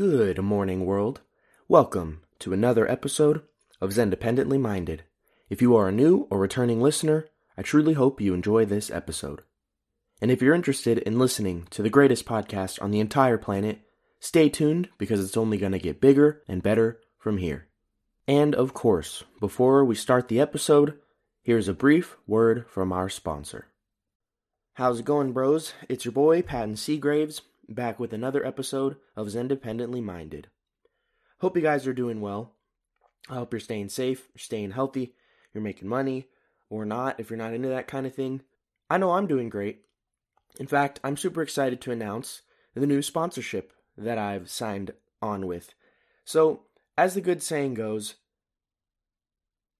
Good morning, world. Welcome to another episode of Zendependently Minded. If you are a new or returning listener, I truly hope you enjoy this episode. And if you're interested in listening to the greatest podcast on the entire planet, stay tuned because it's only going to get bigger and better from here. And of course, before we start the episode, here's a brief word from our sponsor. How's it going, bros? It's your boy, Patton Seagraves, back with another episode of Zendependently Minded. Hope you guys are doing well. I hope you're staying safe, you're staying healthy, you're making money, or not if you're not into that kind of thing. I know I'm doing great. In fact, I'm super excited to announce the new sponsorship that I've signed on with. So, as the good saying goes,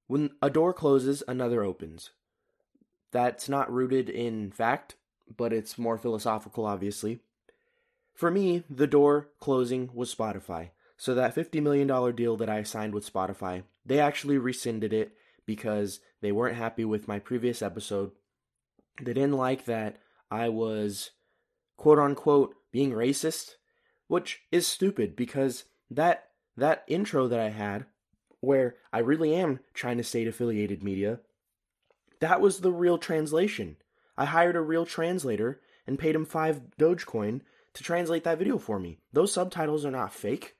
when a door closes, another opens. That's not rooted in fact, but it's more philosophical, obviously. For me, the door closing was Spotify. So that $50 million deal that I signed with Spotify, they actually rescinded it because they weren't happy with my previous episode. They didn't like that I was quote unquote being racist, which is stupid because that that intro that I had where I really am trying to state affiliated media, that was the real translation. I hired a real translator and paid him 5 Dogecoin to translate that video for me. Those subtitles are not fake.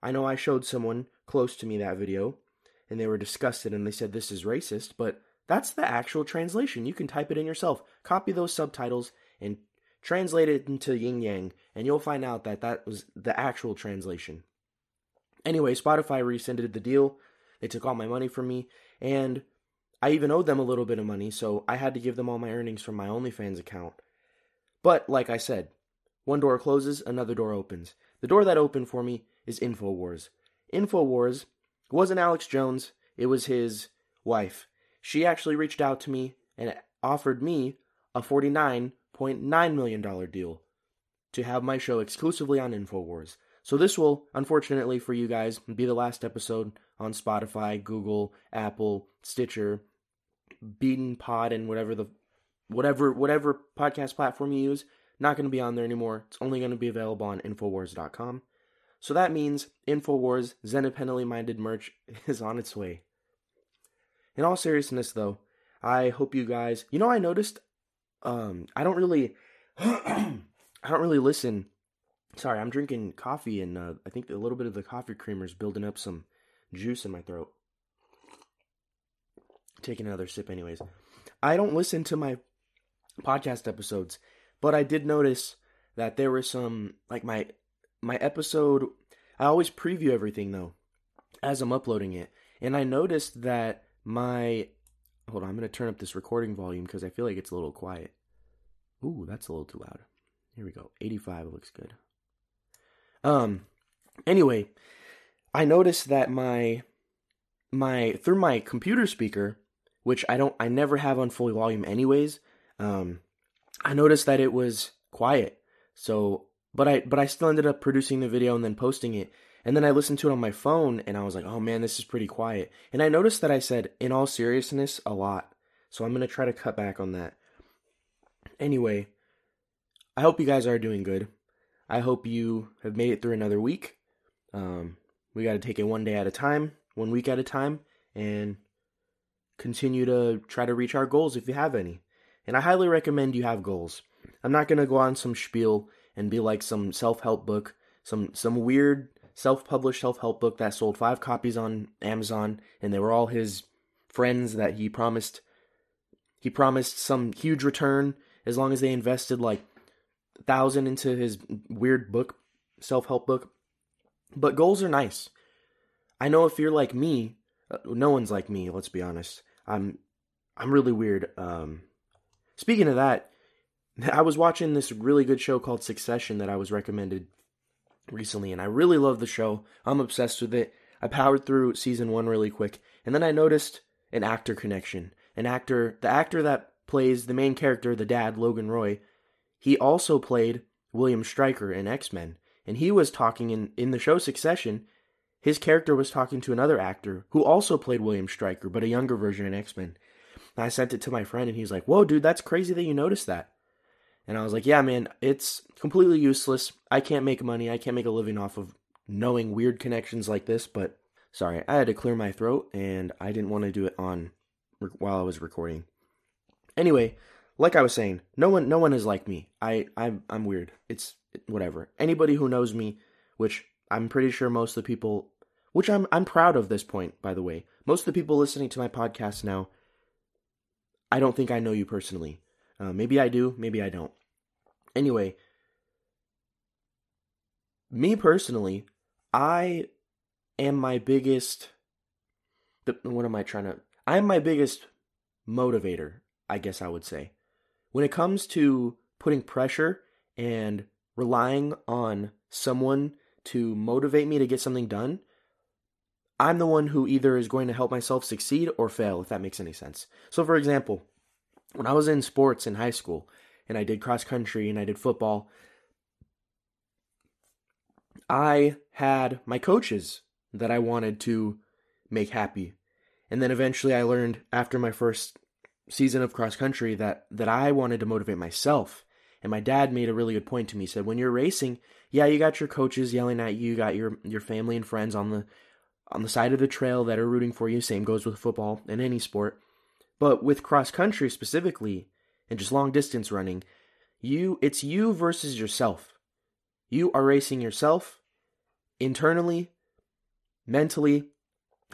I know I showed someone close to me that video and they were disgusted and they said this is racist, but that's the actual translation. You can type it in yourself, copy those subtitles, and translate it into yin yang, and you'll find out that that was the actual translation. Anyway, Spotify rescinded the deal. They took all my money from me, and I even owed them a little bit of money, so I had to give them all my earnings from my OnlyFans account. But, like I said, one door closes, another door opens. The door that opened for me is InfoWars. InfoWars wasn't Alex Jones, it was his wife. She actually reached out to me and offered me a $49.9 million deal to have my show exclusively on InfoWars. So this will, unfortunately for you guys, be the last episode on Spotify, Google, Apple, Stitcher, Beaten Pod, and whatever the whatever whatever podcast platform you use. Not going to be on there anymore. It's only going to be available on Infowars.com. So that means Infowars Zendependently Minded merch is on its way. In all seriousness, though, I hope you guys. You know, I noticed. Um, I don't really. I don't really listen. Sorry, I'm drinking coffee, and uh, I think a little bit of the coffee creamer is building up some juice in my throat. Taking another sip, anyways. I don't listen to my podcast episodes but I did notice that there were some like my my episode I always preview everything though as I'm uploading it. And I noticed that my hold on, I'm going to turn up this recording volume because I feel like it's a little quiet. Ooh, that's a little too loud. Here we go. 85 looks good. Um anyway, I noticed that my my through my computer speaker, which I don't I never have on full volume anyways, um I noticed that it was quiet. So, but I but I still ended up producing the video and then posting it. And then I listened to it on my phone and I was like, "Oh man, this is pretty quiet." And I noticed that I said in all seriousness a lot. So I'm going to try to cut back on that. Anyway, I hope you guys are doing good. I hope you have made it through another week. Um, we got to take it one day at a time, one week at a time, and continue to try to reach our goals if you have any. And I highly recommend you have goals. I'm not going to go on some spiel and be like some self-help book, some some weird self-published self-help book that sold 5 copies on Amazon and they were all his friends that he promised he promised some huge return as long as they invested like a thousand into his weird book, self-help book. But goals are nice. I know if you're like me, uh, no one's like me, let's be honest. I'm I'm really weird. Um Speaking of that, I was watching this really good show called Succession that I was recommended recently, and I really love the show. I'm obsessed with it. I powered through season one really quick, and then I noticed an actor connection. An actor, the actor that plays the main character, the dad, Logan Roy, he also played William Stryker in X Men, and he was talking in in the show Succession. His character was talking to another actor who also played William Stryker, but a younger version in X Men. And I sent it to my friend, and he's like, "Whoa, dude, that's crazy that you noticed that." And I was like, "Yeah, man, it's completely useless. I can't make money. I can't make a living off of knowing weird connections like this, but sorry, I had to clear my throat and I didn't want to do it on while I was recording. Anyway, like I was saying, no one no one is like me. I I'm I'm weird. It's whatever. Anybody who knows me, which I'm pretty sure most of the people which I'm I'm proud of this point by the way. Most of the people listening to my podcast now I don't think I know you personally. Uh, maybe I do, maybe I don't. Anyway, me personally, I am my biggest. What am I trying to? I'm my biggest motivator, I guess I would say. When it comes to putting pressure and relying on someone to motivate me to get something done, I'm the one who either is going to help myself succeed or fail, if that makes any sense. So, for example, when I was in sports in high school and I did cross country and I did football, I had my coaches that I wanted to make happy. And then eventually I learned after my first season of cross country that that I wanted to motivate myself. And my dad made a really good point to me. He said, "When you're racing, yeah, you got your coaches yelling at you, you got your your family and friends on the on the side of the trail that are rooting for you. Same goes with football and any sport. But with cross country specifically, and just long distance running, you it's you versus yourself. You are racing yourself internally, mentally,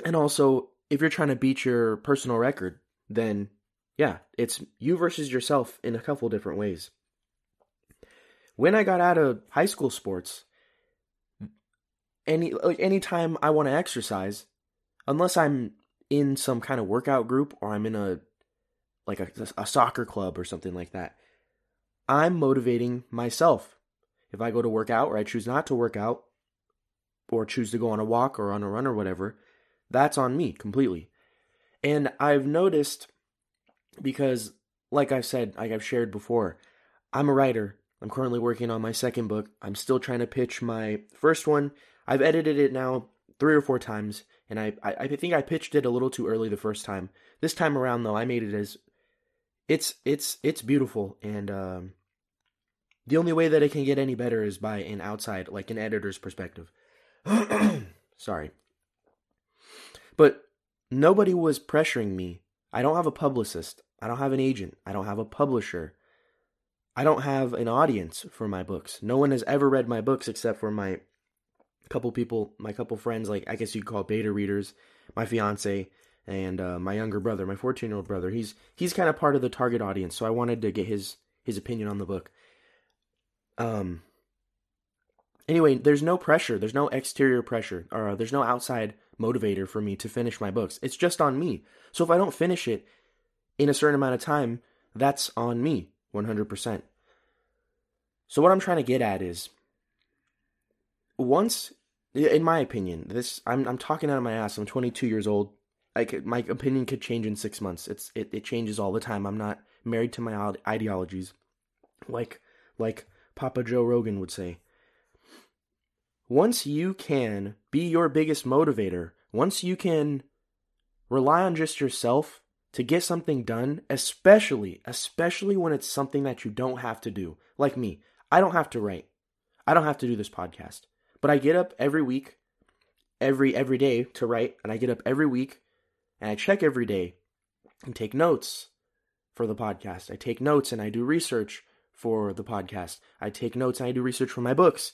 and also if you're trying to beat your personal record, then yeah, it's you versus yourself in a couple different ways. When I got out of high school sports, any like anytime I want to exercise, unless I'm in some kind of workout group or I'm in a like a, a soccer club or something like that, I'm motivating myself. If I go to work out or I choose not to work out or choose to go on a walk or on a run or whatever, that's on me completely. And I've noticed because, like I've said, like I've shared before, I'm a writer. I'm currently working on my second book. I'm still trying to pitch my first one. I've edited it now three or four times, and I, I, I think I pitched it a little too early the first time. This time around, though, I made it as it's it's it's beautiful, and um, the only way that it can get any better is by an outside, like an editor's perspective. Sorry, but nobody was pressuring me. I don't have a publicist. I don't have an agent. I don't have a publisher. I don't have an audience for my books. No one has ever read my books except for my couple people, my couple friends, like I guess you'd call beta readers, my fiance, and uh, my younger brother, my 14 year old brother. He's he's kind of part of the target audience, so I wanted to get his his opinion on the book. Um. Anyway, there's no pressure. There's no exterior pressure, or uh, there's no outside motivator for me to finish my books. It's just on me. So if I don't finish it in a certain amount of time, that's on me, 100%. So what I'm trying to get at is once in my opinion, this I'm I'm talking out of my ass. I'm 22 years old. Like my opinion could change in 6 months. It's it, it changes all the time. I'm not married to my ideologies. Like like Papa Joe Rogan would say. Once you can be your biggest motivator, once you can rely on just yourself to get something done, especially especially when it's something that you don't have to do. Like me, I don't have to write. I don't have to do this podcast. But I get up every week, every every day to write, and I get up every week and I check every day and take notes for the podcast. I take notes and I do research for the podcast. I take notes and I do research for my books.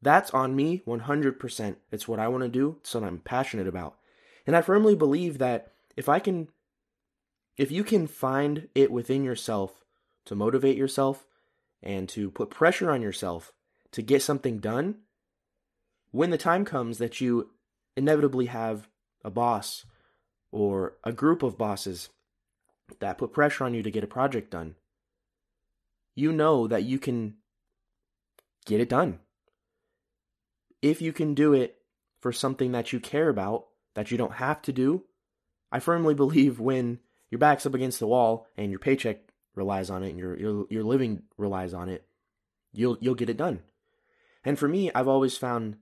That's on me 100%. It's what I want to do, it's what I'm passionate about. And I firmly believe that if I can if you can find it within yourself to motivate yourself and to put pressure on yourself to get something done, when the time comes that you inevitably have a boss or a group of bosses that put pressure on you to get a project done, you know that you can get it done. If you can do it for something that you care about, that you don't have to do, I firmly believe when your back's up against the wall and your paycheck relies on it and your your, your living relies on it, you'll you'll get it done. And for me, I've always found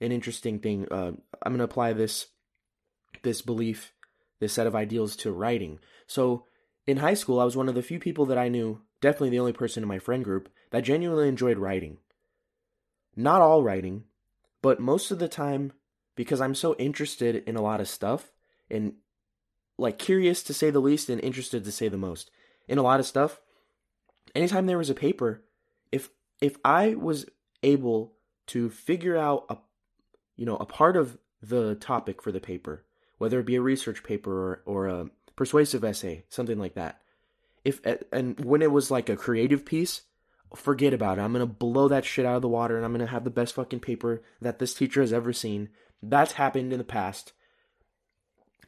an interesting thing. Uh, I'm going to apply this this belief, this set of ideals to writing. So in high school, I was one of the few people that I knew, definitely the only person in my friend group, that genuinely enjoyed writing. Not all writing, But most of the time, because I'm so interested in a lot of stuff and like curious to say the least and interested to say the most in a lot of stuff, anytime there was a paper, if if I was able to figure out a you know a part of the topic for the paper, whether it be a research paper or, or a persuasive essay, something like that. If and when it was like a creative piece, forget about it. I'm gonna blow that shit out of the water, and I'm gonna have the best fucking paper that this teacher has ever seen. That's happened in the past.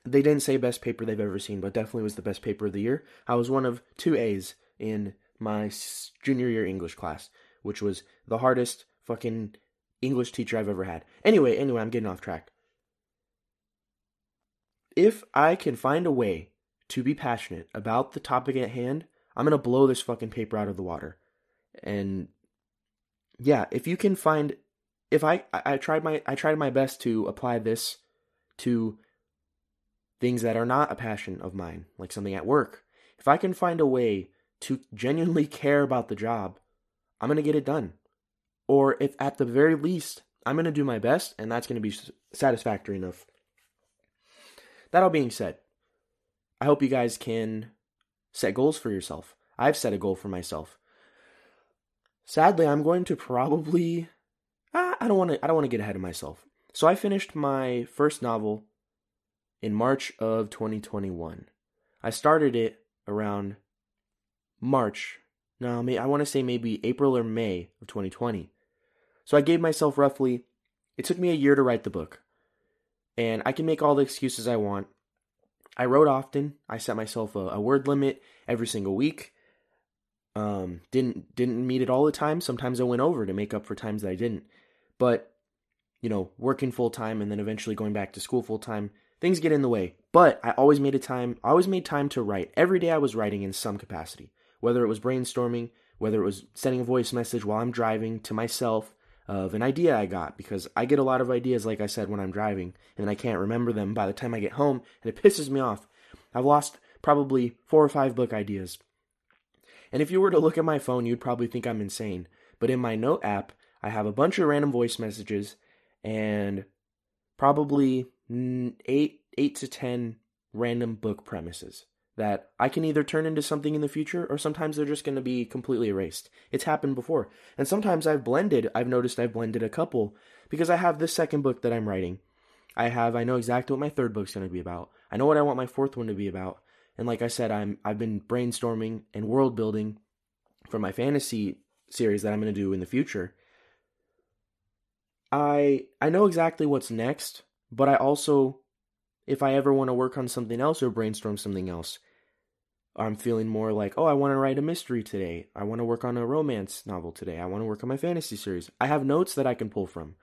They didn't say best paper they've ever seen, but definitely was the best paper of the year. I was one of two A's in my junior year English class, which was the hardest fucking English teacher I've ever had. Anyway, anyway, I'm getting off track. If I can find a way to be passionate about the topic at hand, I'm going to blow this fucking paper out of the water. And yeah, if you can find if I, I tried my I tried my best to apply this to things that are not a passion of mine, like something at work. If I can find a way to genuinely care about the job, I'm going to get it done. Or if at the very least, I'm going to do my best and that's going to be satisfactory enough. That all being said, I hope you guys can set goals for yourself. I've set a goal for myself. Sadly, I'm going to probably ah, I don't want to I don't want to get ahead of myself. So I finished my first novel in March of 2021. I started it around March. No, I want to say maybe April or May of 2020. So I gave myself roughly it took me a year to write the book. And I can make all the excuses I want. I wrote often. I set myself a, a word limit every single week. Um, didn't didn't meet it all the time. Sometimes I went over to make up for times that I didn't. But you know, working full time and then eventually going back to school full time, things get in the way. But I always made a time. I always made time to write. Every day I was writing in some capacity, whether it was brainstorming, whether it was sending a voice message while I'm driving to myself of an idea I got because I get a lot of ideas, like I said, when I'm driving, and I can't remember them by the time I get home, and it pisses me off. I've lost probably four or five book ideas. And if you were to look at my phone, you'd probably think I'm insane. But in my note app, I have a bunch of random voice messages and probably mm, eight, eight to ten random book premises that I can either turn into something in the future or sometimes they're just going to be completely erased. It's happened before. And sometimes I've blended, I've noticed I've blended a couple because I have this second book that I'm writing. I have I know exactly what my third book's going to be about. I know what I want my fourth one to be about. And like I said, I'm I've been brainstorming and world building for my fantasy series that I'm going to do in the future. I I know exactly what's next, but I also if I ever want to work on something else or brainstorm something else, I'm feeling more like, oh, I want to write a mystery today. I want to work on a romance novel today. I want to work on my fantasy series. I have notes that I can pull from.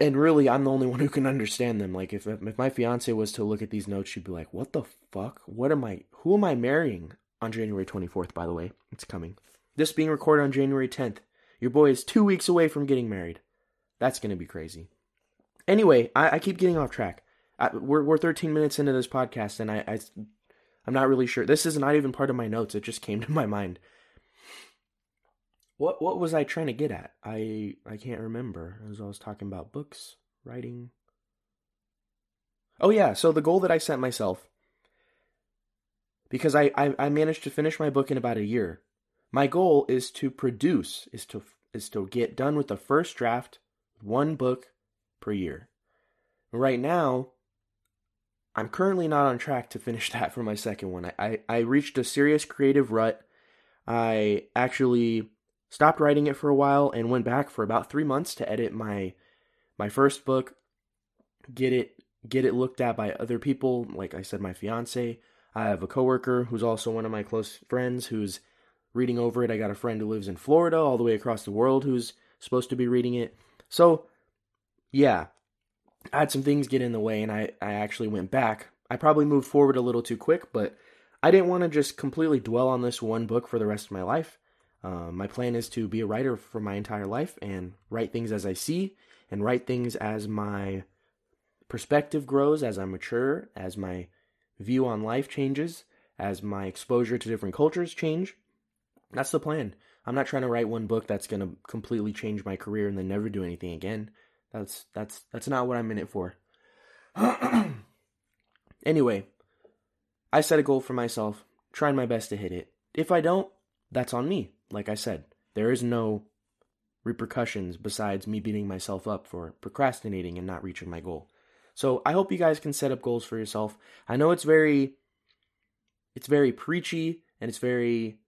And really, I'm the only one who can understand them. Like, if, if my fiance was to look at these notes, she'd be like, what the fuck? What am I, who am I marrying on January 24th, by the way? It's coming. This being recorded on January 10th. Your boy is two weeks away from getting married. That's going to be crazy. Anyway, I, I keep getting off track. I, we're, we're 13 minutes into this podcast, and I, I I'm not really sure. This is not even part of my notes. It just came to my mind. What what was I trying to get at? I I can't remember. As I was talking about books, writing. Oh yeah, so the goal that I set myself because I, I, I managed to finish my book in about a year. My goal is to produce is to is to get done with the first draft, one book per year. Right now, I'm currently not on track to finish that for my second one. I, I, I reached a serious creative rut. I actually stopped writing it for a while and went back for about three months to edit my my first book, get it get it looked at by other people. Like I said, my fiance. I have a coworker who's also one of my close friends who's reading over it. I got a friend who lives in Florida, all the way across the world, who's supposed to be reading it. So, yeah, I had some things get in the way and I, I actually went back. I probably moved forward a little too quick, but I didn't want to just completely dwell on this one book for the rest of my life. Um, my plan is to be a writer for my entire life and write things as I see and write things as my perspective grows, as I mature, as my view on life changes, as my exposure to different cultures change. That's the plan. I'm not trying to write one book that's going to completely change my career and then never do anything again. That's that's that's not what I'm in it for. anyway, I set a goal for myself, trying my best to hit it. If I don't, that's on me. Like I said, there is no repercussions besides me beating myself up for procrastinating and not reaching my goal. So I hope you guys can set up goals for yourself. I know it's very it's very preachy and it's very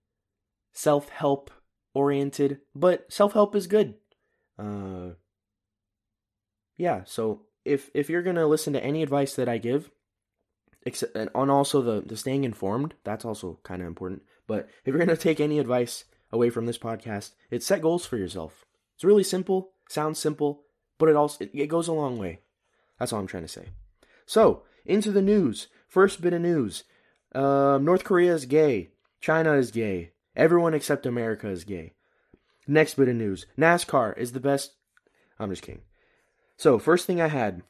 self-help oriented, but self-help is good. Uh yeah, so if if you're to listen to any advice that I give, except and on also the the staying informed, that's also kind of important. But if you're to take any advice away from this podcast, it's set goals for yourself. It's really simple, sounds simple, but it also it, it goes a long way. That's all I'm trying to say. So, into the news. First bit of news. Um, North Korea is gay. China is gay. Everyone except America is gay. Next bit of news. NASCAR is the best. I'm just kidding. So, first thing I had,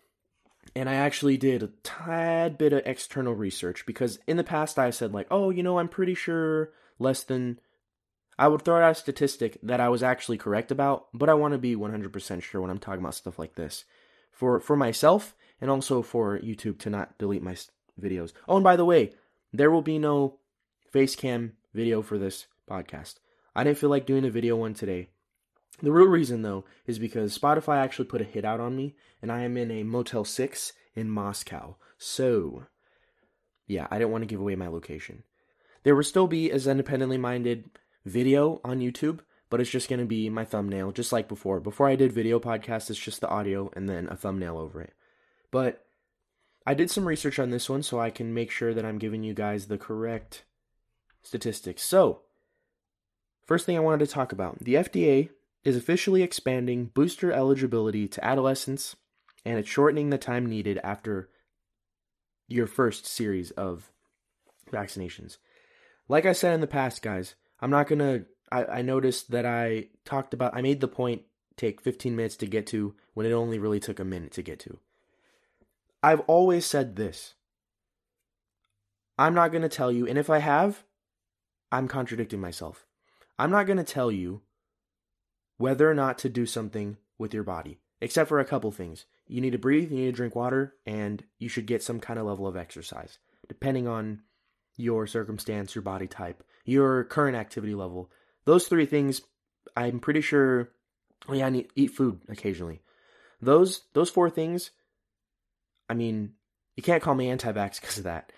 and I actually did a tad bit of external research because in the past I said, like, oh, you know, I'm pretty sure less than. I would throw out a statistic that I was actually correct about, but I want to be 100% sure when I'm talking about stuff like this. For, for myself, and also for YouTube to not delete my videos. Oh, and by the way, there will be no face cam video for this podcast. I didn't feel like doing a video one today. The real reason, though, is because Spotify actually put a hit out on me, and I am in a Motel 6 in Moscow. So, yeah, I didn't want to give away my location. There will still be as independently minded video on YouTube, but it's just going to be my thumbnail, just like before. Before I did video podcasts, it's just the audio and then a thumbnail over it. But I did some research on this one so I can make sure that I'm giving you guys the correct statistics. So, first thing I wanted to talk about the FDA is officially expanding booster eligibility to adolescents and it's shortening the time needed after your first series of vaccinations. Like I said in the past, guys, I'm not gonna. I, I noticed that I talked about. I made the point take 15 minutes to get to when it only really took a minute to get to. I've always said this. I'm not going to tell you, and if I have, I'm contradicting myself. I'm not going to tell you whether or not to do something with your body, except for a couple things. You need to breathe, you need to drink water, and you should get some kind of level of exercise, depending on your circumstance, your body type, your current activity level. Those three things, I'm pretty sure. Oh yeah, I need eat food occasionally. Those those four things I mean, you can't call me anti vax because of that.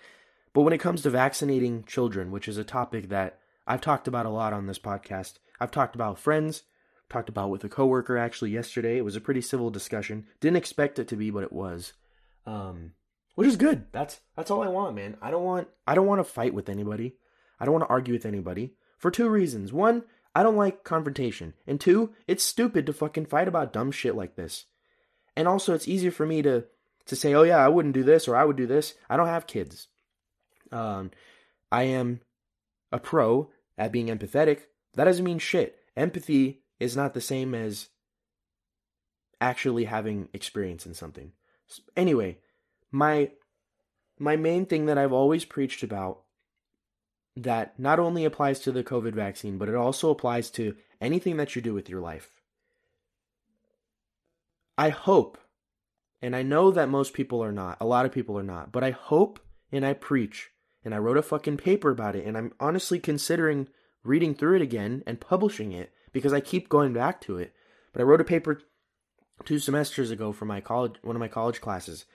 But when it comes to vaccinating children, which is a topic that I've talked about a lot on this podcast, I've talked about friends, talked about with a coworker actually yesterday. It was a pretty civil discussion. Didn't expect it to be, but it was. Um, which is good. That's that's all I want, man. I don't want I don't want to fight with anybody. I don't want to argue with anybody for two reasons. One, I don't like confrontation, and two, it's stupid to fucking fight about dumb shit like this. And also, it's easier for me to to say, oh yeah, I wouldn't do this or I would do this. I don't have kids. Um, I am a pro at being empathetic. That doesn't mean shit. Empathy is not the same as actually having experience in something. Anyway, my my main thing that I've always preached about that not only applies to the COVID vaccine, but it also applies to anything that you do with your life. I hope and I know that most people are not. A lot of people are not. But I hope and I preach. And I wrote a fucking paper about it. And I'm honestly considering reading through it again and publishing it because I keep going back to it. But I wrote a paper two semesters ago for my college one of my college classes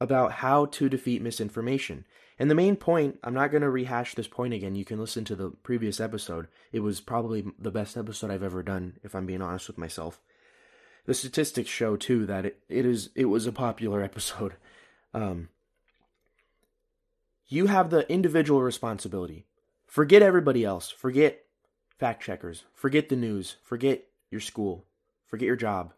about how to defeat misinformation. And the main point, I'm not going to rehash this point again. You can listen to the previous episode. It was probably the best episode I've ever done if I'm being honest with myself the statistics show too that it, it is it was a popular episode. Um, you have the individual responsibility. Forget everybody else. Forget fact checkers. Forget the news. Forget your school. Forget your job.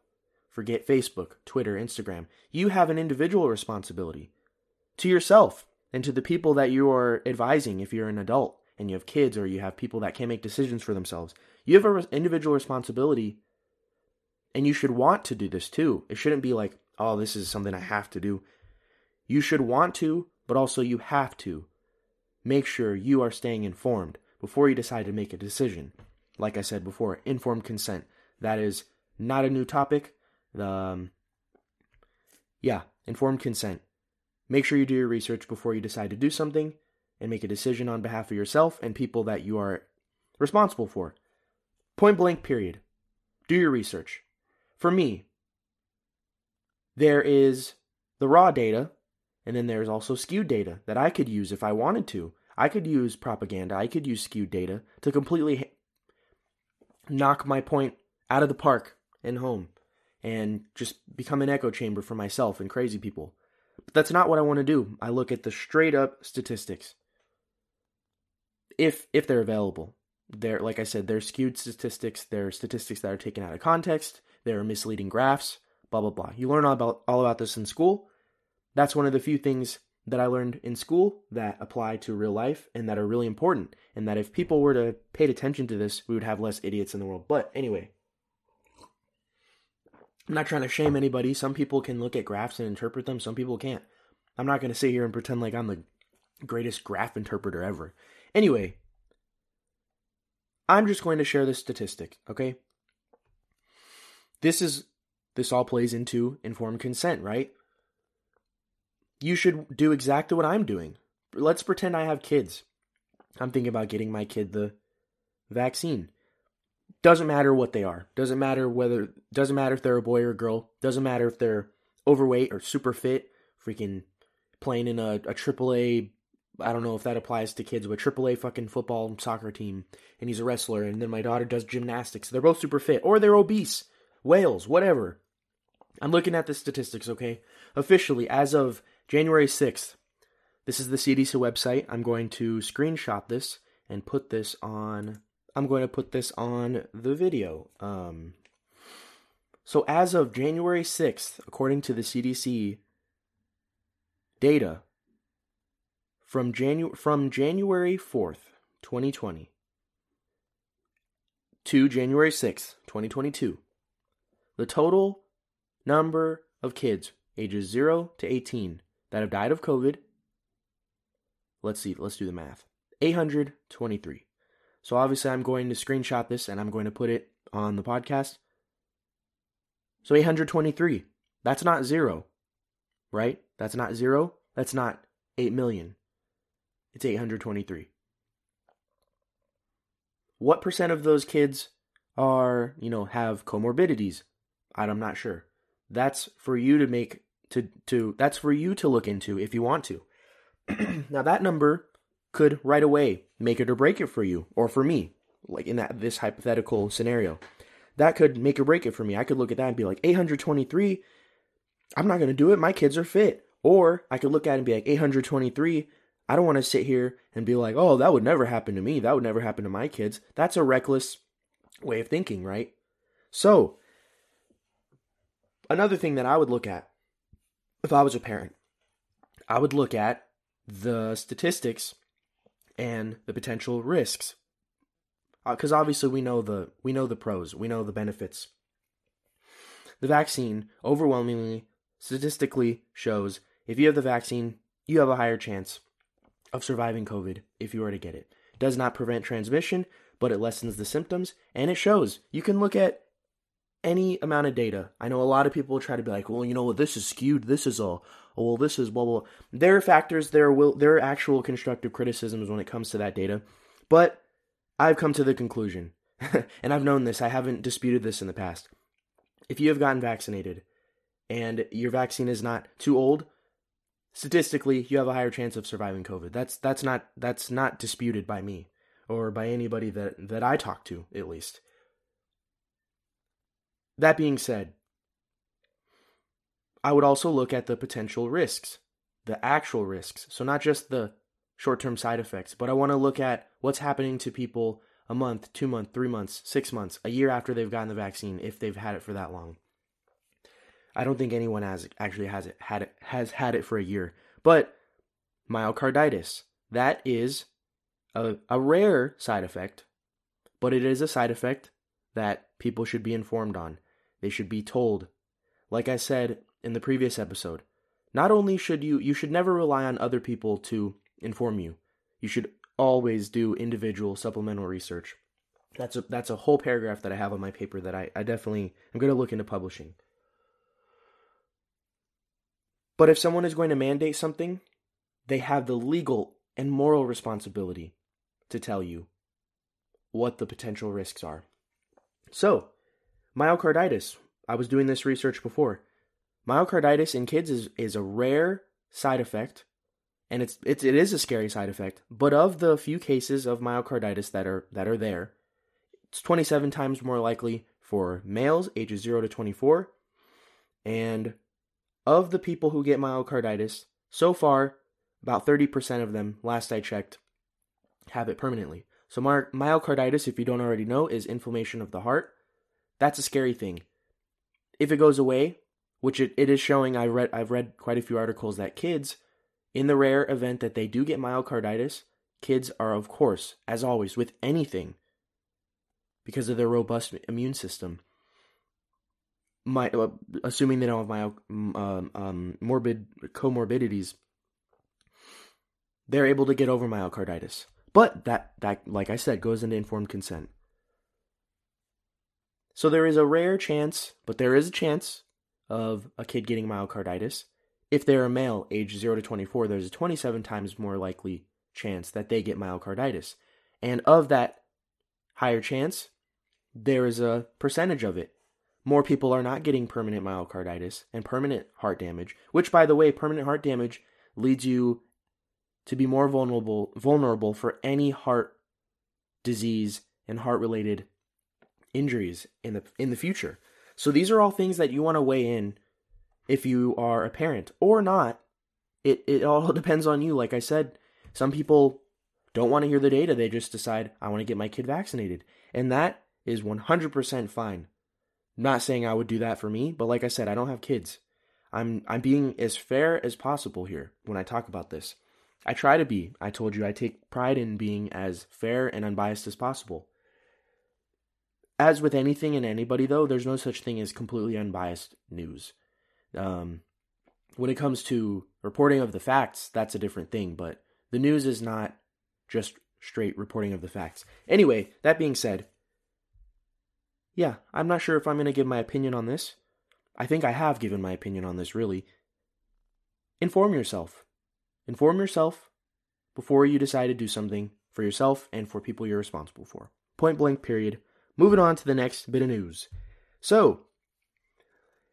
Forget Facebook, Twitter, Instagram. You have an individual responsibility to yourself and to the people that you are advising if you're an adult and you have kids or you have people that can't make decisions for themselves. You have an individual responsibility and you should want to do this too. It shouldn't be like, oh, this is something I have to do. You should want to, but also you have to. Make sure you are staying informed before you decide to make a decision. like I said before, informed consent. That is not a new topic. The um, yeah, informed consent. Make sure you do your research before you decide to do something and make a decision on behalf of yourself and people that you are responsible for. Point blank, period. Do your research. For me, there is the raw data, and then there's also skewed data that I could use if I wanted to. I could use propaganda, I could use skewed data to completely knock my point out of the park and home and just become an echo chamber for myself and crazy people. But that's not what I want to do. I look at the straight up statistics. If if they're available. They're like I said, they're skewed statistics, they're statistics that are taken out of context, they're misleading graphs, blah blah blah. You learn all about all about this in school. That's one of the few things that I learned in school that apply to real life and that are really important. And that if people were to pay attention to this, we would have less idiots in the world. But anyway, I'm not trying to shame anybody. Some people can look at graphs and interpret them, some people can't. I'm not going to sit here and pretend like I'm the greatest graph interpreter ever. Anyway, I'm just going to share this statistic, okay? This is this all plays into informed consent, right? You should do exactly what I'm doing. Let's pretend I have kids. I'm thinking about getting my kid the vaccine. Doesn't matter what they are. Doesn't matter whether doesn't matter if they're a boy or a girl. Doesn't matter if they're overweight or super fit, freaking playing in a, a AAA I don't know if that applies to kids, but AAA fucking football and soccer team, and he's a wrestler, and then my daughter does gymnastics. They're both super fit, or they're obese, whales, whatever. I'm looking at the statistics, okay? Officially, as of January 6th, this is the CDC website. I'm going to screenshot this and put this on. I'm going to put this on the video. Um, so, as of January 6th, according to the CDC data, from, Janu- from January 4th, 2020, to January 6th, 2022, the total number of kids ages 0 to 18 that have died of COVID. Let's see, let's do the math. 823. So obviously, I'm going to screenshot this and I'm going to put it on the podcast. So 823. That's not zero, right? That's not zero. That's not 8 million. It's 823. What percent of those kids are, you know, have comorbidities? I'm not sure. That's for you to make to to that's for you to look into if you want to. now that number could right away make it or break it for you or for me, like in that this hypothetical scenario. That could make or break it for me. I could look at that and be like 823 I'm not going to do it. My kids are fit. Or I could look at it and be like 823 I don't want to sit here and be like, "Oh, that would never happen to me. That would never happen to my kids." That's a reckless way of thinking, right? So, another thing that I would look at if I was a parent, I would look at the statistics and the potential risks. Because uh, obviously we know the we know the pros, we know the benefits. The vaccine overwhelmingly statistically shows if you have the vaccine, you have a higher chance of surviving COVID if you were to get it. it. Does not prevent transmission, but it lessens the symptoms and it shows. You can look at any amount of data. I know a lot of people try to be like, well, you know what, this is skewed, this is all, oh, well, this is blah, blah, blah. There are factors, there will, there are actual constructive criticisms when it comes to that data, but I've come to the conclusion, and I've known this, I haven't disputed this in the past. If you have gotten vaccinated and your vaccine is not too old, statistically, you have a higher chance of surviving COVID. That's that's not that's not disputed by me or by anybody that that I talk to, at least. That being said, I would also look at the potential risks, the actual risks. So, not just the short term side effects, but I want to look at what's happening to people a month, two months, three months, six months, a year after they've gotten the vaccine, if they've had it for that long. I don't think anyone has actually has it had it has had it for a year. But myocarditis, that is a, a rare side effect, but it is a side effect that people should be informed on. They should be told. Like I said in the previous episode, not only should you you should never rely on other people to inform you. You should always do individual supplemental research. That's a that's a whole paragraph that I have on my paper that I, I definitely I'm gonna look into publishing. But if someone is going to mandate something, they have the legal and moral responsibility to tell you what the potential risks are. So, myocarditis. I was doing this research before. Myocarditis in kids is, is a rare side effect, and it's, it's it is a scary side effect. But of the few cases of myocarditis that are that are there, it's 27 times more likely for males ages 0 to 24. And of the people who get myocarditis, so far, about 30% of them, last I checked, have it permanently. So, myocarditis, if you don't already know, is inflammation of the heart. That's a scary thing. If it goes away, which it, it is showing, I read, I've read quite a few articles that kids, in the rare event that they do get myocarditis, kids are, of course, as always, with anything, because of their robust immune system, my, uh, assuming they don't have my, um, um, morbid comorbidities, they're able to get over myocarditis. But that, that, like I said, goes into informed consent. So there is a rare chance, but there is a chance of a kid getting myocarditis. If they're a male, age 0 to 24, there's a 27 times more likely chance that they get myocarditis. And of that higher chance, there is a percentage of it. More people are not getting permanent myocarditis and permanent heart damage, which, by the way, permanent heart damage leads you to be more vulnerable vulnerable for any heart disease and heart related injuries in the in the future. So these are all things that you want to weigh in if you are a parent or not. It it all depends on you. Like I said, some people don't want to hear the data. They just decide I want to get my kid vaccinated. And that is 100% fine. Not saying I would do that for me, but like I said, I don't have kids. I'm I'm being as fair as possible here when I talk about this. I try to be. I told you I take pride in being as fair and unbiased as possible. As with anything and anybody, though, there's no such thing as completely unbiased news. Um, when it comes to reporting of the facts, that's a different thing, but the news is not just straight reporting of the facts. Anyway, that being said, yeah, I'm not sure if I'm going to give my opinion on this. I think I have given my opinion on this, really. Inform yourself. Inform yourself before you decide to do something for yourself and for people you're responsible for. Point blank, period. Moving on to the next bit of news. So,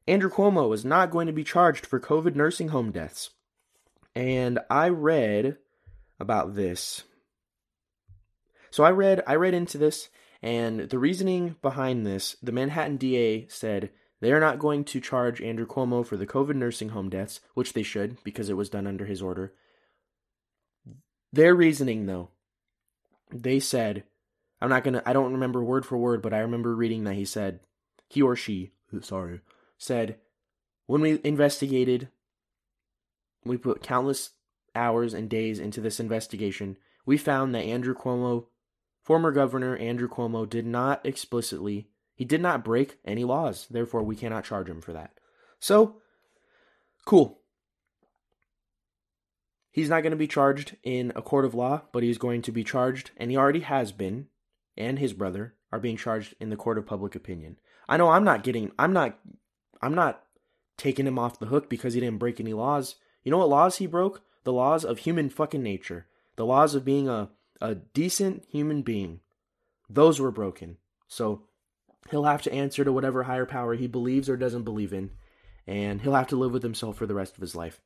Andrew Cuomo is not going to be charged for COVID nursing home deaths. And I read about this. So I read I read into this and the reasoning behind this, the Manhattan DA said they are not going to charge Andrew Cuomo for the COVID nursing home deaths, which they should because it was done under his order. Their reasoning, though, they said, I'm not gonna, I don't remember word for word, but I remember reading that he said, he or she, sorry, said, when we investigated, we put countless hours and days into this investigation, we found that Andrew Cuomo, former governor Andrew Cuomo, did not explicitly, he did not break any laws. Therefore, we cannot charge him for that. So, cool. He's not going to be charged in a court of law, but he's going to be charged, and he already has been, and his brother are being charged in the court of public opinion. I know I'm not getting, I'm not, I'm not taking him off the hook because he didn't break any laws. You know what laws he broke? The laws of human fucking nature. The laws of being a, a decent human being. Those were broken. So he'll have to answer to whatever higher power he believes or doesn't believe in, and he'll have to live with himself for the rest of his life.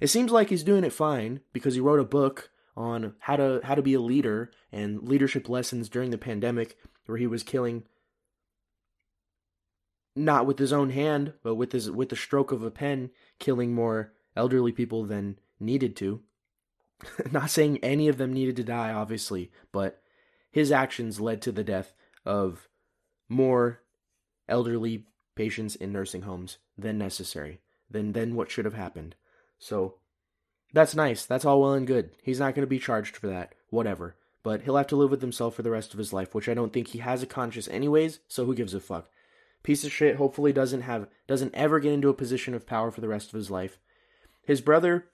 It seems like he's doing it fine because he wrote a book on how to how to be a leader and leadership lessons during the pandemic where he was killing not with his own hand but with his with the stroke of a pen killing more elderly people than needed to. Not saying any of them needed to die obviously but his actions led to the death of more elderly patients in nursing homes than necessary than than what should have happened. So that's nice. That's all well and good. He's not going to be charged for that. Whatever. But he'll have to live with himself for the rest of his life, which I don't think he has a conscience anyways, so who gives a fuck? Piece of shit hopefully doesn't have doesn't ever get into a position of power for the rest of his life. His brother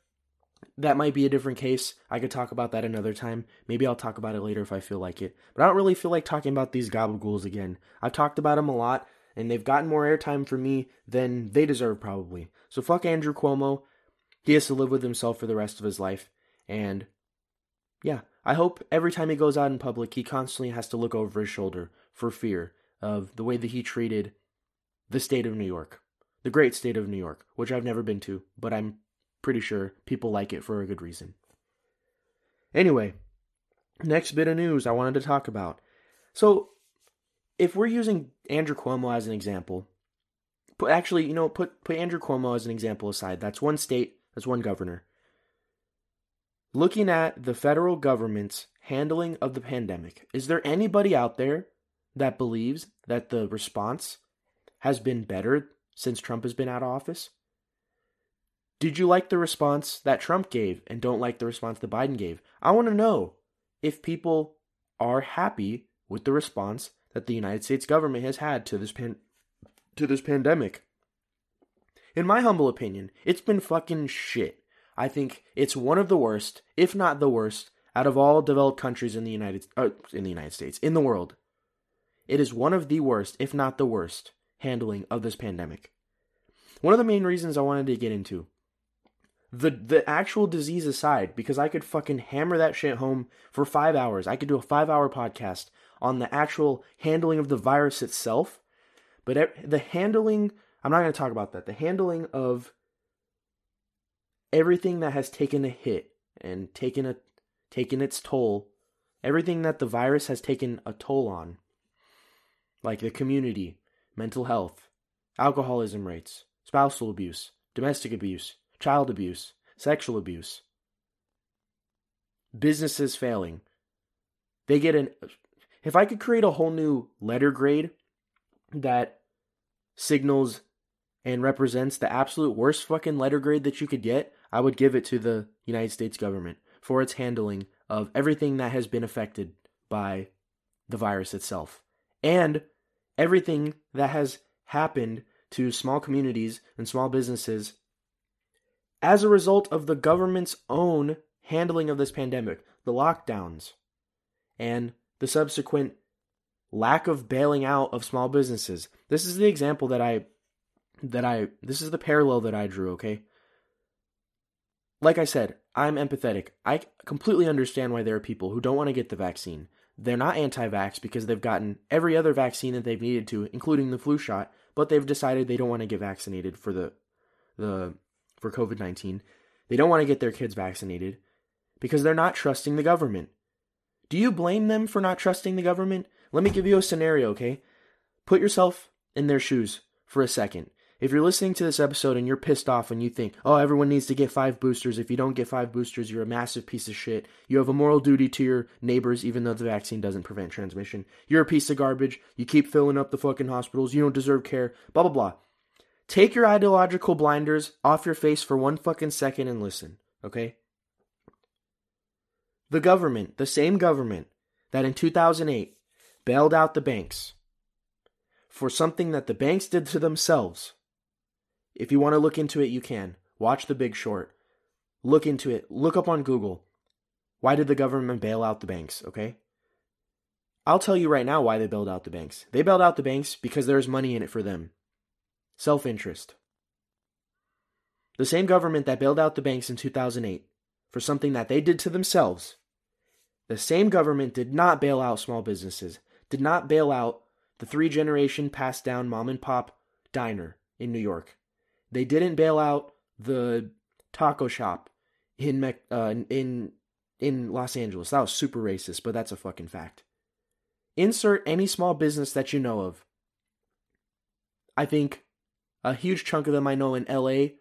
that might be a different case. I could talk about that another time. Maybe I'll talk about it later if I feel like it. But I don't really feel like talking about these gobble again. I've talked about them a lot, and they've gotten more airtime for me than they deserve, probably. So fuck Andrew Cuomo. He has to live with himself for the rest of his life. And yeah, I hope every time he goes out in public, he constantly has to look over his shoulder for fear of the way that he treated the state of New York, the great state of New York, which I've never been to, but I'm pretty sure people like it for a good reason. Anyway, next bit of news I wanted to talk about. So, if we're using Andrew Cuomo as an example, put actually, you know, put put Andrew Cuomo as an example aside. That's one state, that's one governor. Looking at the federal government's handling of the pandemic, is there anybody out there that believes that the response has been better since Trump has been out of office? Did you like the response that Trump gave and don't like the response that Biden gave? I want to know if people are happy with the response that the United States government has had to this pan- to this pandemic. In my humble opinion, it's been fucking shit. I think it's one of the worst, if not the worst, out of all developed countries in the United uh, in the United States in the world. It is one of the worst, if not the worst, handling of this pandemic. One of the main reasons I wanted to get into the the actual disease aside, because I could fucking hammer that shit home for five hours. I could do a five hour podcast on the actual handling of the virus itself. But the handling, I'm not going to talk about that. The handling of everything that has taken a hit and taken a taken its toll, everything that the virus has taken a toll on, like the community, mental health, alcoholism rates, spousal abuse, domestic abuse, child abuse, sexual abuse, businesses failing. They get an. If I could create a whole new letter grade that signals and represents the absolute worst fucking letter grade that you could get, I would give it to the United States government for its handling of everything that has been affected by the virus itself and everything that has happened to small communities and small businesses as a result of the government's own handling of this pandemic, the lockdowns, and the subsequent lack of bailing out of small businesses. This is the example that I that I this is the parallel that I drew, okay? Like I said, I'm empathetic. I completely understand why there are people who don't want to get the vaccine. They're not anti-vax because they've gotten every other vaccine that they've needed to, including the flu shot, but they've decided they don't want to get vaccinated for the the for COVID 19. They don't want to get their kids vaccinated because they're not trusting the government. Do you blame them for not trusting the government? Let me give you a scenario, okay? Put yourself in their shoes for a second. If you're listening to this episode and you're pissed off and you think, oh, everyone needs to get five boosters. If you don't get five boosters, you're a massive piece of shit. You have a moral duty to your neighbors, even though the vaccine doesn't prevent transmission. You're a piece of garbage. You keep filling up the fucking hospitals. You don't deserve care. Blah, blah, blah. Take your ideological blinders off your face for one fucking second and listen, okay? The government, the same government that in 2008 bailed out the banks for something that the banks did to themselves. If you want to look into it, you can. Watch The Big Short. Look into it. Look up on Google. Why did the government bail out the banks, okay? I'll tell you right now why they bailed out the banks. They bailed out the banks because there's money in it for them. Self interest. The same government that bailed out the banks in 2008 for something that they did to themselves, the same government did not bail out small businesses, did not bail out the three generation passed down mom and pop diner in New York. They didn't bail out the taco shop in uh, in in Los Angeles. That was super racist, but that's a fucking fact. Insert any small business that you know of. I think a huge chunk of them I know in LA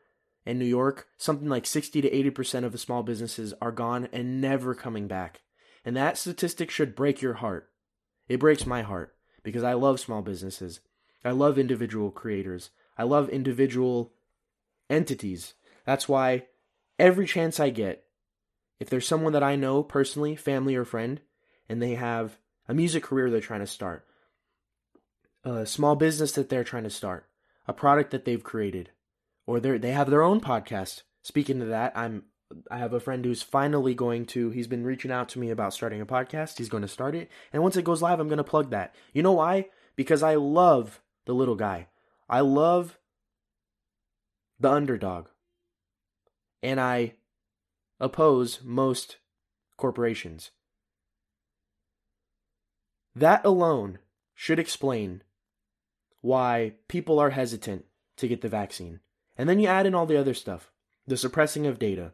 and New York, something like 60 to 80% of the small businesses are gone and never coming back. And that statistic should break your heart. It breaks my heart because I love small businesses. I love individual creators. I love individual entities. That's why every chance I get, if there's someone that I know personally, family or friend, and they have a music career they're trying to start, a small business that they're trying to start, a product that they've created, or they they have their own podcast. Speaking to that, I'm I have a friend who's finally going to. He's been reaching out to me about starting a podcast. He's going to start it, and once it goes live, I'm going to plug that. You know why? Because I love the little guy. I love the underdog, and I oppose most corporations. That alone should explain why people are hesitant to get the vaccine. And then you add in all the other stuff the suppressing of data,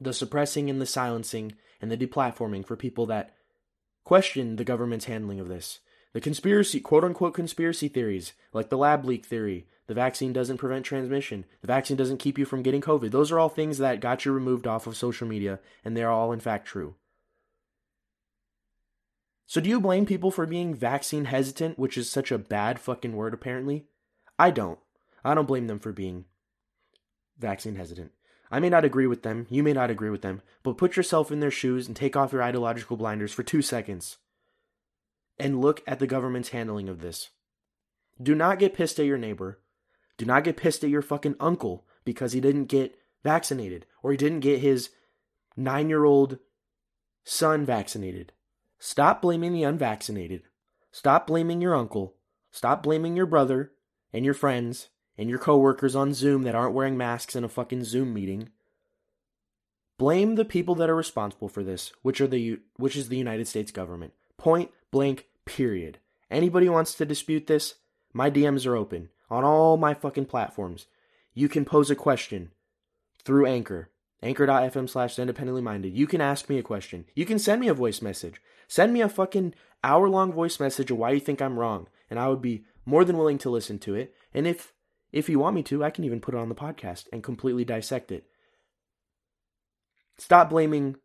the suppressing and the silencing and the deplatforming for people that question the government's handling of this. The conspiracy, quote unquote conspiracy theories, like the lab leak theory, the vaccine doesn't prevent transmission, the vaccine doesn't keep you from getting COVID. Those are all things that got you removed off of social media, and they're all in fact true. So, do you blame people for being vaccine hesitant, which is such a bad fucking word, apparently? I don't. I don't blame them for being vaccine hesitant. I may not agree with them, you may not agree with them, but put yourself in their shoes and take off your ideological blinders for two seconds and look at the government's handling of this. Do not get pissed at your neighbor. Do not get pissed at your fucking uncle because he didn't get vaccinated or he didn't get his nine year old son vaccinated. Stop blaming the unvaccinated. Stop blaming your uncle. Stop blaming your brother and your friends and your coworkers on Zoom that aren't wearing masks in a fucking Zoom meeting. Blame the people that are responsible for this, which are the which is the United States government. Point blank period. Anybody wants to dispute this, my DMs are open on all my fucking platforms. You can pose a question through Anchor, anchor.fm slash independently minded. You can ask me a question. You can send me a voice message. Send me a fucking hour long voice message of why you think I'm wrong, and I would be more than willing to listen to it. And if if you want me to, I can even put it on the podcast and completely dissect it. Stop blaming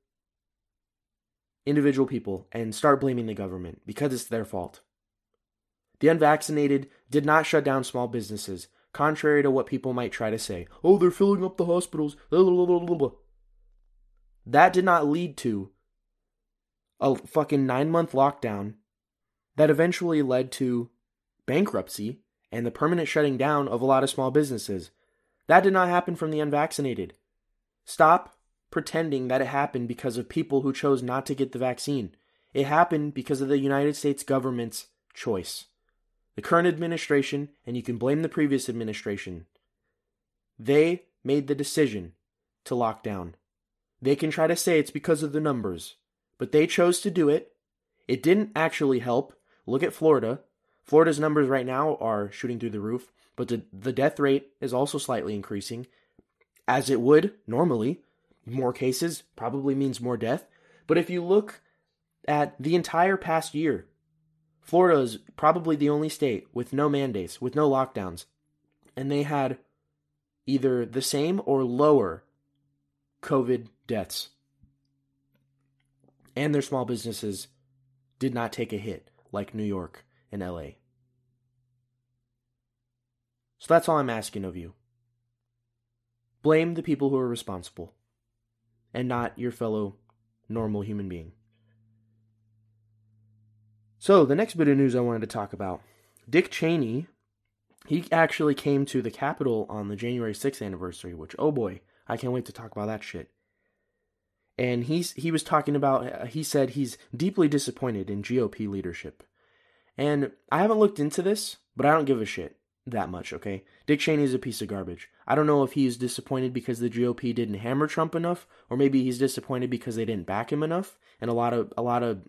individual people and start blaming the government because it's their fault. The unvaccinated did not shut down small businesses, contrary to what people might try to say. Oh, they're filling up the hospitals. That did not lead to a fucking nine month lockdown that eventually led to bankruptcy and the permanent shutting down of a lot of small businesses. That did not happen from the unvaccinated. Stop pretending that it happened because of people who chose not to get the vaccine. It happened because of the United States government's choice. The current administration, and you can blame the previous administration, they made the decision to lock down. They can try to say it's because of the numbers but they chose to do it. It didn't actually help. Look at Florida. Florida's numbers right now are shooting through the roof, but the, the death rate is also slightly increasing, as it would normally. More cases probably means more death. But if you look at the entire past year, Florida is probably the only state with no mandates, with no lockdowns. And they had either the same or lower COVID deaths and their small businesses did not take a hit like New York and LA. So that's all I'm asking of you. Blame the people who are responsible and not your fellow normal human being. So, the next bit of news I wanted to talk about Dick Cheney, he actually came to the Capitol on the January 6th anniversary, which, oh boy, I can't wait to talk about that shit and he's he was talking about uh, he said he's deeply disappointed in GOP leadership. And I haven't looked into this, but I don't give a shit that much, okay? Dick Cheney is a piece of garbage. I don't know if he's disappointed because the GOP didn't hammer Trump enough or maybe he's disappointed because they didn't back him enough and a lot of a lot of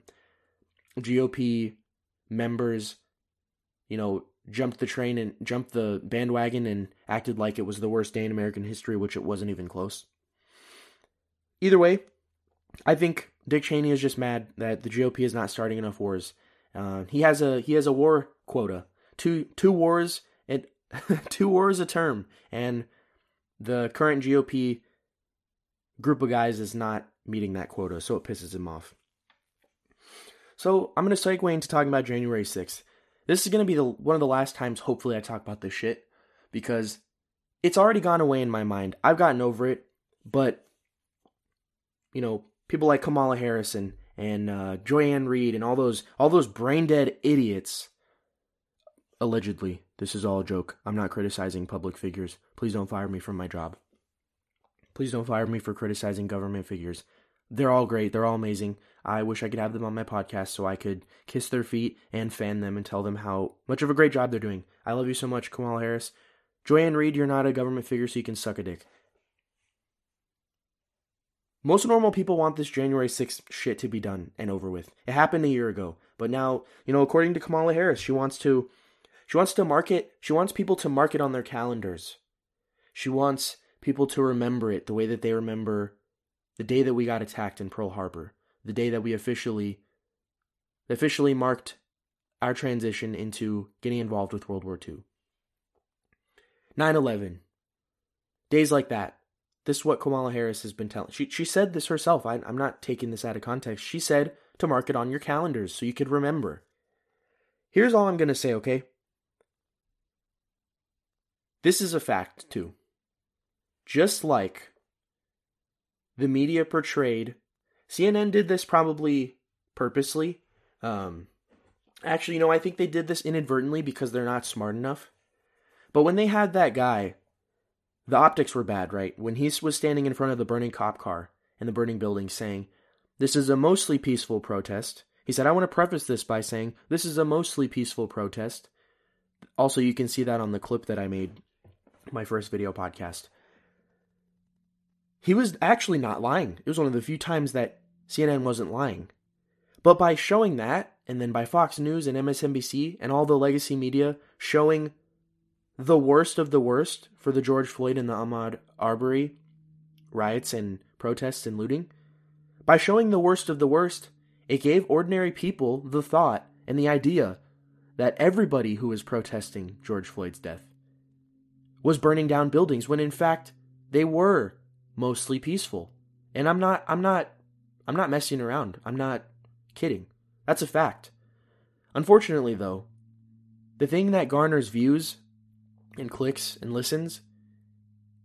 GOP members you know jumped the train and jumped the bandwagon and acted like it was the worst day in American history which it wasn't even close. Either way, I think Dick Cheney is just mad that the GOP is not starting enough wars. Uh, he has a he has a war quota, two two wars and two wars a term, and the current GOP group of guys is not meeting that quota, so it pisses him off. So I'm gonna segue into talking about January 6th. This is gonna be the one of the last times, hopefully, I talk about this shit because it's already gone away in my mind. I've gotten over it, but you know, people like Kamala Harris and and uh, Joy-Ann Reid and all those all those brain dead idiots. Allegedly, this is all a joke. I'm not criticizing public figures. Please don't fire me from my job. Please don't fire me for criticizing government figures. They're all great. They're all amazing. I wish I could have them on my podcast so I could kiss their feet and fan them and tell them how much of a great job they're doing. I love you so much, Kamala Harris. Joy-Ann Reid, you're not a government figure, so you can suck a dick. Most normal people want this January 6th shit to be done and over with. It happened a year ago, but now, you know, according to Kamala Harris, she wants to she wants to market, she wants people to mark it on their calendars. She wants people to remember it the way that they remember the day that we got attacked in Pearl Harbor, the day that we officially officially marked our transition into getting involved with World War II. 9/11. Days like that. This is what Kamala Harris has been telling. She she said this herself. I, I'm not taking this out of context. She said to mark it on your calendars so you could remember. Here's all I'm going to say, okay? This is a fact, too. Just like the media portrayed, CNN did this probably purposely. Um, actually, you know, I think they did this inadvertently because they're not smart enough. But when they had that guy, the optics were bad, right? When he was standing in front of the burning cop car and the burning building saying, This is a mostly peaceful protest. He said, I want to preface this by saying, This is a mostly peaceful protest. Also, you can see that on the clip that I made, my first video podcast. He was actually not lying. It was one of the few times that CNN wasn't lying. But by showing that, and then by Fox News and MSNBC and all the legacy media showing the worst of the worst for the George Floyd and the Ahmaud Arbery riots and protests and looting, by showing the worst of the worst, it gave ordinary people the thought and the idea that everybody who was protesting George Floyd's death was burning down buildings when in fact they were mostly peaceful. And I'm not I'm not I'm not messing around. I'm not kidding. That's a fact. Unfortunately though, the thing that garners views and clicks and listens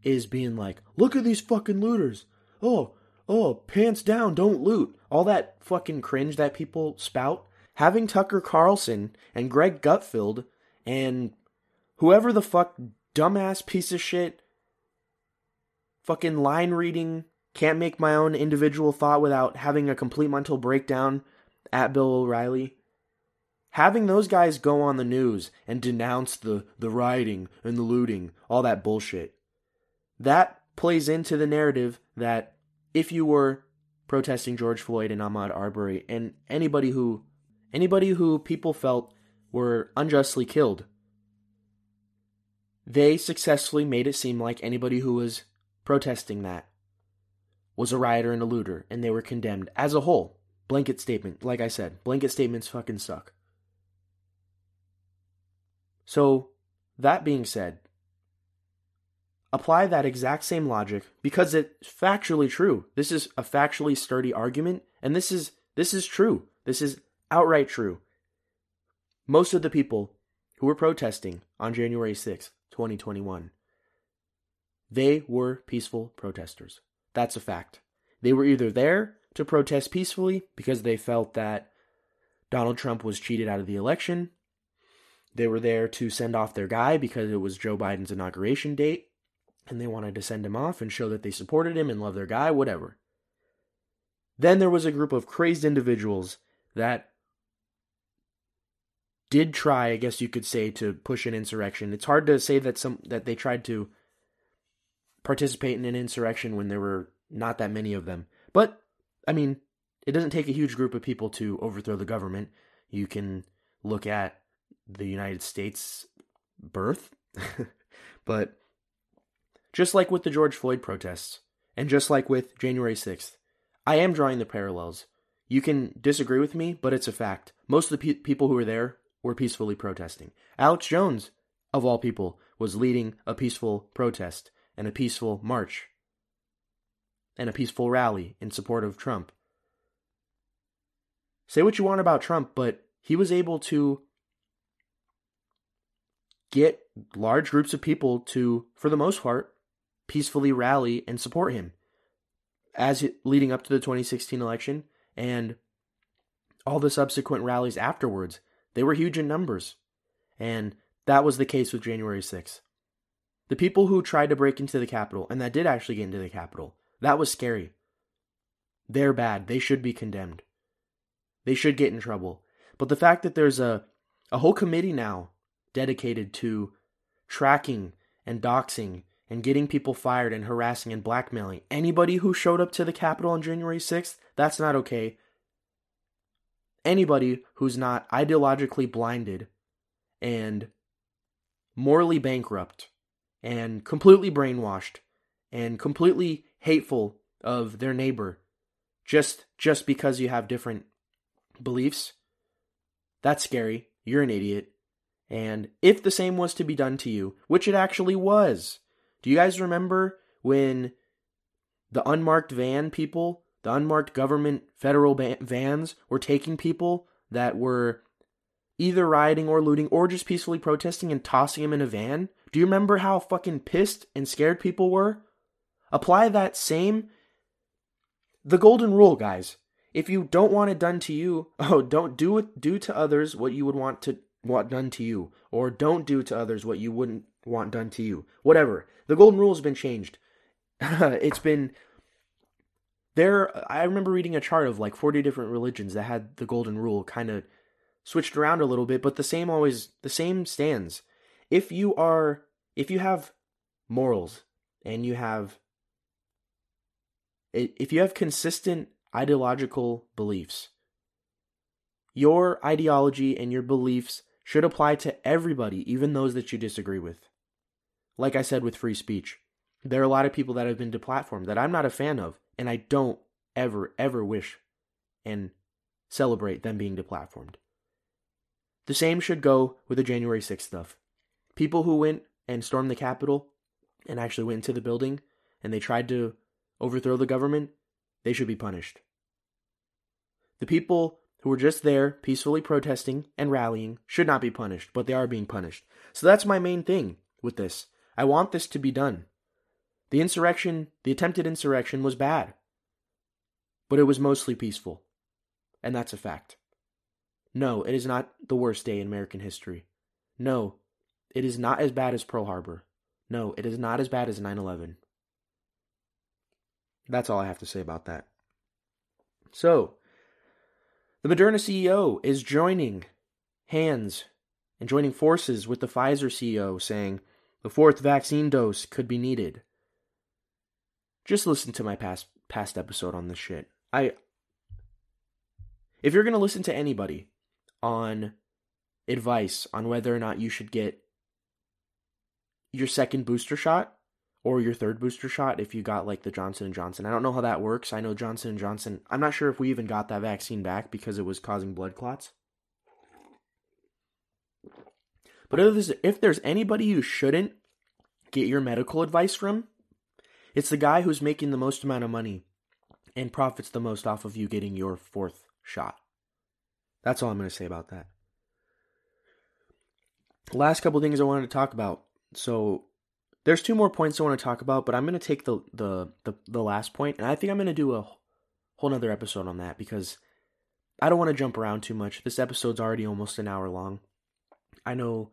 is being like, "Look at these fucking looters. Oh, oh, pants down, don't loot." All that fucking cringe that people spout. Having Tucker Carlson and Greg Gutfeld and whoever the fuck dumbass piece of shit fucking line reading, can't make my own individual thought without having a complete mental breakdown at Bill O'Reilly. Having those guys go on the news and denounce the, the rioting and the looting, all that bullshit, that plays into the narrative that if you were protesting George Floyd and Ahmaud Arbery and anybody who anybody who people felt were unjustly killed, they successfully made it seem like anybody who was protesting that was a rioter and a looter, and they were condemned as a whole. Blanket statement. Like I said, blanket statements fucking suck. So, that being said, apply that exact same logic because it's factually true. This is a factually sturdy argument, and this is this is true. This is outright true. Most of the people who were protesting on January 6th, 2021, they were peaceful protesters. That's a fact. They were either there to protest peacefully because they felt that Donald Trump was cheated out of the election. They were there to send off their guy because it was Joe Biden's inauguration date and they wanted to send him off and show that they supported him and love their guy, whatever. Then there was a group of crazed individuals that did try, I guess you could say, to push an insurrection. It's hard to say that some that they tried to participate in an insurrection when there were not that many of them. But, I mean, it doesn't take a huge group of people to overthrow the government. You can look at the United States birth. but just like with the George Floyd protests, and just like with January 6th, I am drawing the parallels. You can disagree with me, but it's a fact. Most of the pe- people who were there were peacefully protesting. Alex Jones, of all people, was leading a peaceful protest and a peaceful march and a peaceful rally in support of Trump. Say what you want about Trump, but he was able to get large groups of people to, for the most part, peacefully rally and support him as leading up to the 2016 election and all the subsequent rallies afterwards. They were huge in numbers. And that was the case with January 6th. The people who tried to break into the Capitol, and that did actually get into the Capitol, that was scary. They're bad. They should be condemned. They should get in trouble. But the fact that there's a, a whole committee now dedicated to tracking and doxing and getting people fired and harassing and blackmailing anybody who showed up to the Capitol on January 6th, that's not okay. Anybody who's not ideologically blinded and morally bankrupt and completely brainwashed and completely hateful of their neighbor just just because you have different beliefs? That's scary. You're an idiot. And if the same was to be done to you which it actually was do you guys remember when the unmarked van people, the unmarked government federal vans were taking people that were either rioting or looting or just peacefully protesting and tossing them in a van? Do you remember how fucking pissed and scared people were? Apply that same the golden rule, guys. If you don't want it done to you, oh, don't do it do to others what you would want to want done to you or don't do to others what you wouldn't want done to you. Whatever. The golden rule has been changed. it's been there. I remember reading a chart of like 40 different religions that had the golden rule kind of switched around a little bit, but the same always, the same stands. If you are, if you have morals and you have, if you have consistent ideological beliefs, your ideology and your beliefs should apply to everybody, even those that you disagree with like I said with free speech, there are a lot of people that have been deplatformed that I'm not a fan of, and I don't ever, ever wish and celebrate them being deplatformed. The same should go with the January 6th stuff. People who went and stormed the Capitol and actually went into the building and they tried to overthrow the government, they should be punished. The people who were just there peacefully protesting and rallying should not be punished, but they are being punished. So that's my main thing with this. I want this to be done. The insurrection, the attempted insurrection, was bad. But it was mostly peaceful. And that's a fact. No, it is not the worst day in American history. No, it is not as bad as Pearl Harbor. No, it is not as bad as 9 11. That's all I have to say about that. So, the Moderna CEO is joining hands and joining forces with the Pfizer CEO, saying, the fourth vaccine dose could be needed. Just listen to my past past episode on this shit. I if you're going to listen to anybody on advice on whether or not you should get your second booster shot or your third booster shot if you got like the Johnson and Johnson. I don't know how that works. I know Johnson and Johnson. I'm not sure if we even got that vaccine back because it was causing blood clots. But if there's, if there's anybody you shouldn't get your medical advice from, it's the guy who's making the most amount of money and profits the most off of you getting your fourth shot. That's all I'm going to say about that. Last couple things I wanted to talk about. So there's two more points I want to talk about, but I'm going to take the, the the the last point, and I think I'm going to do a whole nother episode on that because I don't want to jump around too much. This episode's already almost an hour long. I know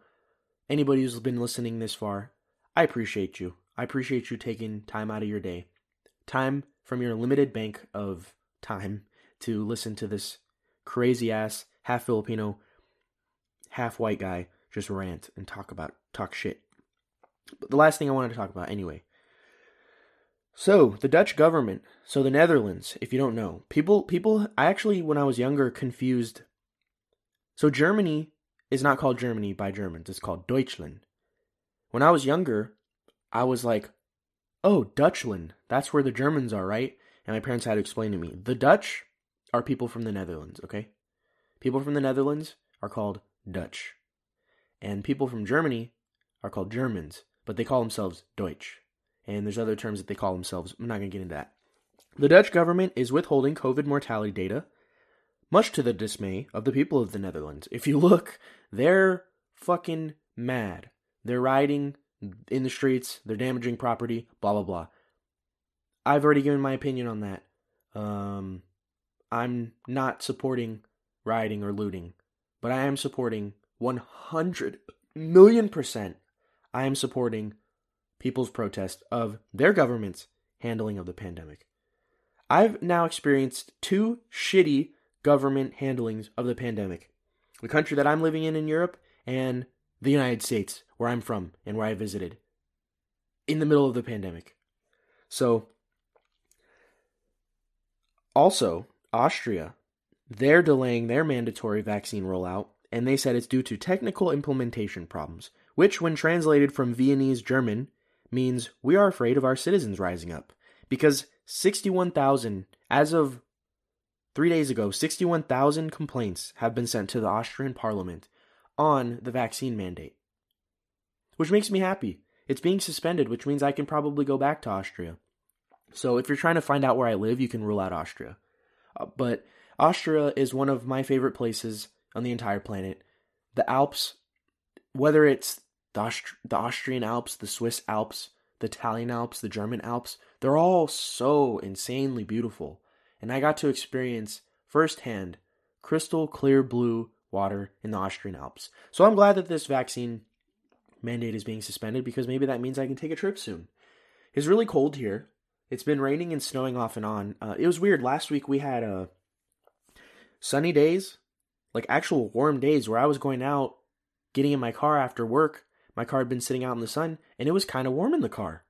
anybody who's been listening this far, I appreciate you. I appreciate you taking time out of your day, time from your limited bank of time to listen to this crazy ass, half Filipino, half white guy just rant and talk about, talk shit. But the last thing I wanted to talk about anyway. So, the Dutch government, so the Netherlands, if you don't know, people, people, I actually, when I was younger, confused. So, Germany is not called Germany by Germans. It's called Deutschland. When I was younger, I was like, oh, Dutchland. That's where the Germans are, right? And my parents had to explain to me. The Dutch are people from the Netherlands, okay? People from the Netherlands are called Dutch. And people from Germany are called Germans, but they call themselves Deutsch. And there's other terms that they call themselves. I'm not going to get into that. The Dutch government is withholding COVID mortality data much to the dismay of the people of the Netherlands. If you look, they're fucking mad. They're rioting in the streets, they're damaging property, blah blah blah. I've already given my opinion on that. Um, I'm not supporting rioting or looting, but I am supporting 100 million percent. I am supporting people's protest of their government's handling of the pandemic. I've now experienced two shitty government handlings of the pandemic. The country that I'm living in in Europe and the United States, where I'm from and where I visited in the middle of the pandemic. So, also, Austria, they're delaying their mandatory vaccine rollout, and they said it's due to technical implementation problems, which, when translated from Viennese German, means we are afraid of our citizens rising up. Because 61,000, as of three days ago, 61,000 complaints have been sent to the Austrian parliament on the vaccine mandate. Which makes me happy. It's being suspended, which means I can probably go back to Austria. So if you're trying to find out where I live, you can rule out Austria. Uh, but Austria is one of my favorite places on the entire planet. The Alps, whether it's the, Aust- the Austrian Alps, the Swiss Alps, the Italian Alps, the German Alps, they're all so insanely beautiful. And I got to experience firsthand crystal clear blue water in the Austrian Alps. So I'm glad that this vaccine mandate is being suspended because maybe that means I can take a trip soon. It's really cold here. It's been raining and snowing off and on. Uh, it was weird. Last week we had uh, sunny days, like actual warm days where I was going out, getting in my car after work. My car had been sitting out in the sun and it was kind of warm in the car.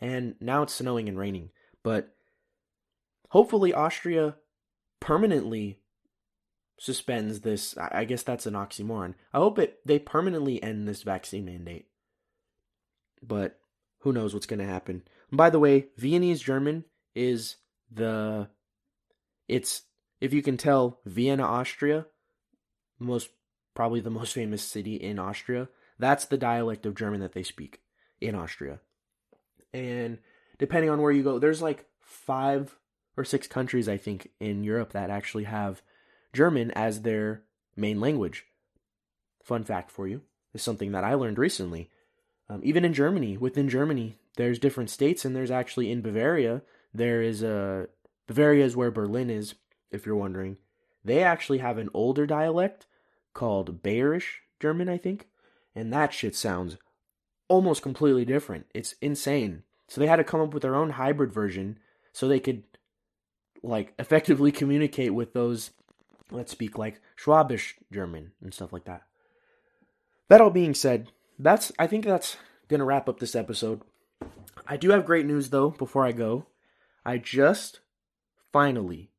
And now it's snowing and raining. But hopefully, Austria permanently suspends this. I guess that's an oxymoron. I hope it they permanently end this vaccine mandate. But who knows what's going to happen. By the way, Viennese German is the it's if you can tell Vienna, Austria, most probably the most famous city in Austria. That's the dialect of German that they speak in Austria. And depending on where you go, there's like five or six countries I think in Europe that actually have German as their main language. Fun fact for you is something that I learned recently. Um, even in Germany, within Germany, there's different states, and there's actually in Bavaria, there is a Bavaria is where Berlin is, if you're wondering. They actually have an older dialect called Bayerisch German, I think, and that shit sounds almost completely different. It's insane. So they had to come up with their own hybrid version so they could like effectively communicate with those let's speak like Schwabish German and stuff like that. That all being said, that's I think that's gonna wrap up this episode. I do have great news though before I go. I just finally,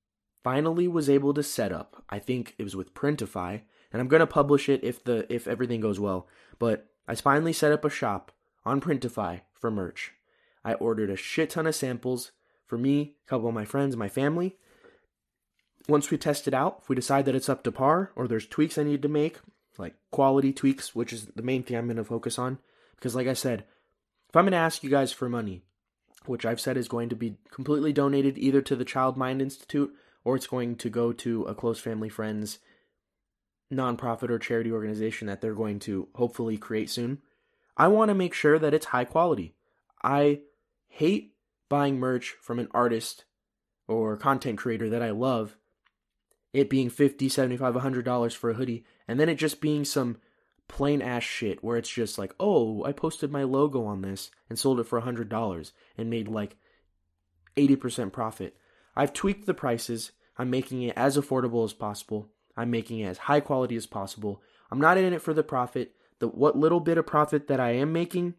finally was able to set up. I think it was with Printify, and I'm gonna publish it if the if everything goes well. But I finally set up a shop on Printify for merch. I ordered a shit ton of samples for me, a couple of my friends, my family, once we test it out, if we decide that it's up to par or there's tweaks I need to make, like quality tweaks, which is the main thing I'm going to focus on, because like I said, if I'm going to ask you guys for money, which I've said is going to be completely donated either to the Child Mind Institute or it's going to go to a close family friends nonprofit or charity organization that they're going to hopefully create soon. I want to make sure that it's high quality. I hate buying merch from an artist or content creator that I love it being 50 75 100 dollars for a hoodie and then it just being some plain ass shit where it's just like oh i posted my logo on this and sold it for a hundred dollars and made like 80% profit. I've tweaked the prices. I'm making it as affordable as possible. I'm making it as high quality as possible. I'm not in it for the profit. The what little bit of profit that i am making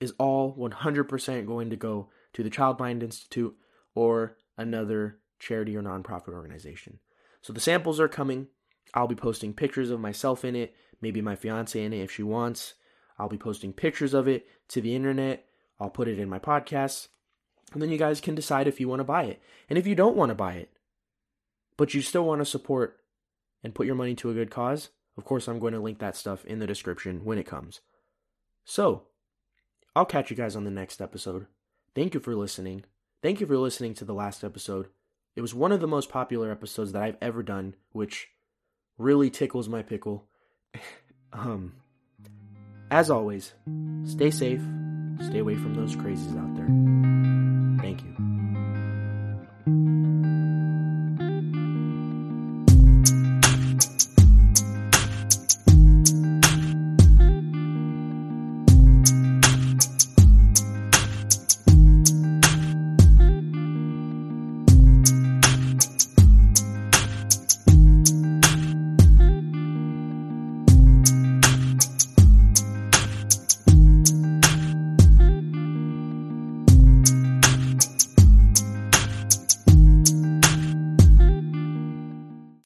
is all 100% going to go to the child mind institute or another charity or nonprofit organization. So the samples are coming. I'll be posting pictures of myself in it, maybe my fiance in it if she wants. I'll be posting pictures of it to the internet. I'll put it in my podcast. And then you guys can decide if you want to buy it. And if you don't want to buy it, but you still want to support and put your money to a good cause, of course, I'm going to link that stuff in the description when it comes. So, I'll catch you guys on the next episode. Thank you for listening. Thank you for listening to the last episode. It was one of the most popular episodes that I've ever done, which really tickles my pickle um, as always, stay safe, stay away from those crazies out there. Thank you.